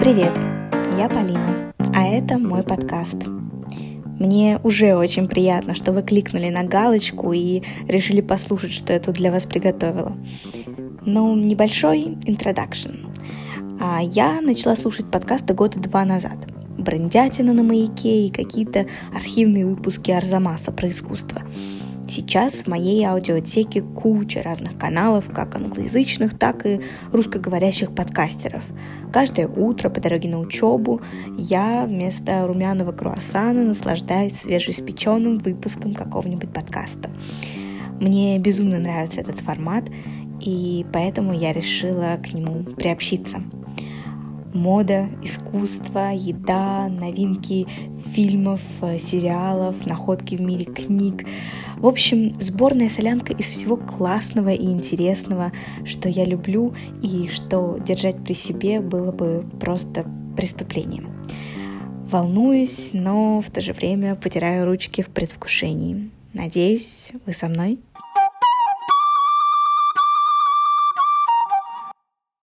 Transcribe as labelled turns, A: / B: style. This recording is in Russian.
A: Привет, я Полина, а это мой подкаст. Мне уже очень приятно, что вы кликнули на галочку и решили послушать, что я тут для вас приготовила. Ну, небольшой интродакшн. Я начала слушать подкасты года два назад. Брендятина на маяке и какие-то архивные выпуски Арзамаса про искусство – Сейчас в моей аудиотеке куча разных каналов, как англоязычных, так и русскоговорящих подкастеров. Каждое утро по дороге на учебу я вместо румяного круассана наслаждаюсь свежеиспеченным выпуском какого-нибудь подкаста. Мне безумно нравится этот формат, и поэтому я решила к нему приобщиться мода, искусство, еда, новинки фильмов, э, сериалов, находки в мире книг. В общем, сборная солянка из всего классного и интересного, что я люблю и что держать при себе было бы просто преступлением. Волнуюсь, но в то же время потираю ручки в предвкушении. Надеюсь, вы со мной?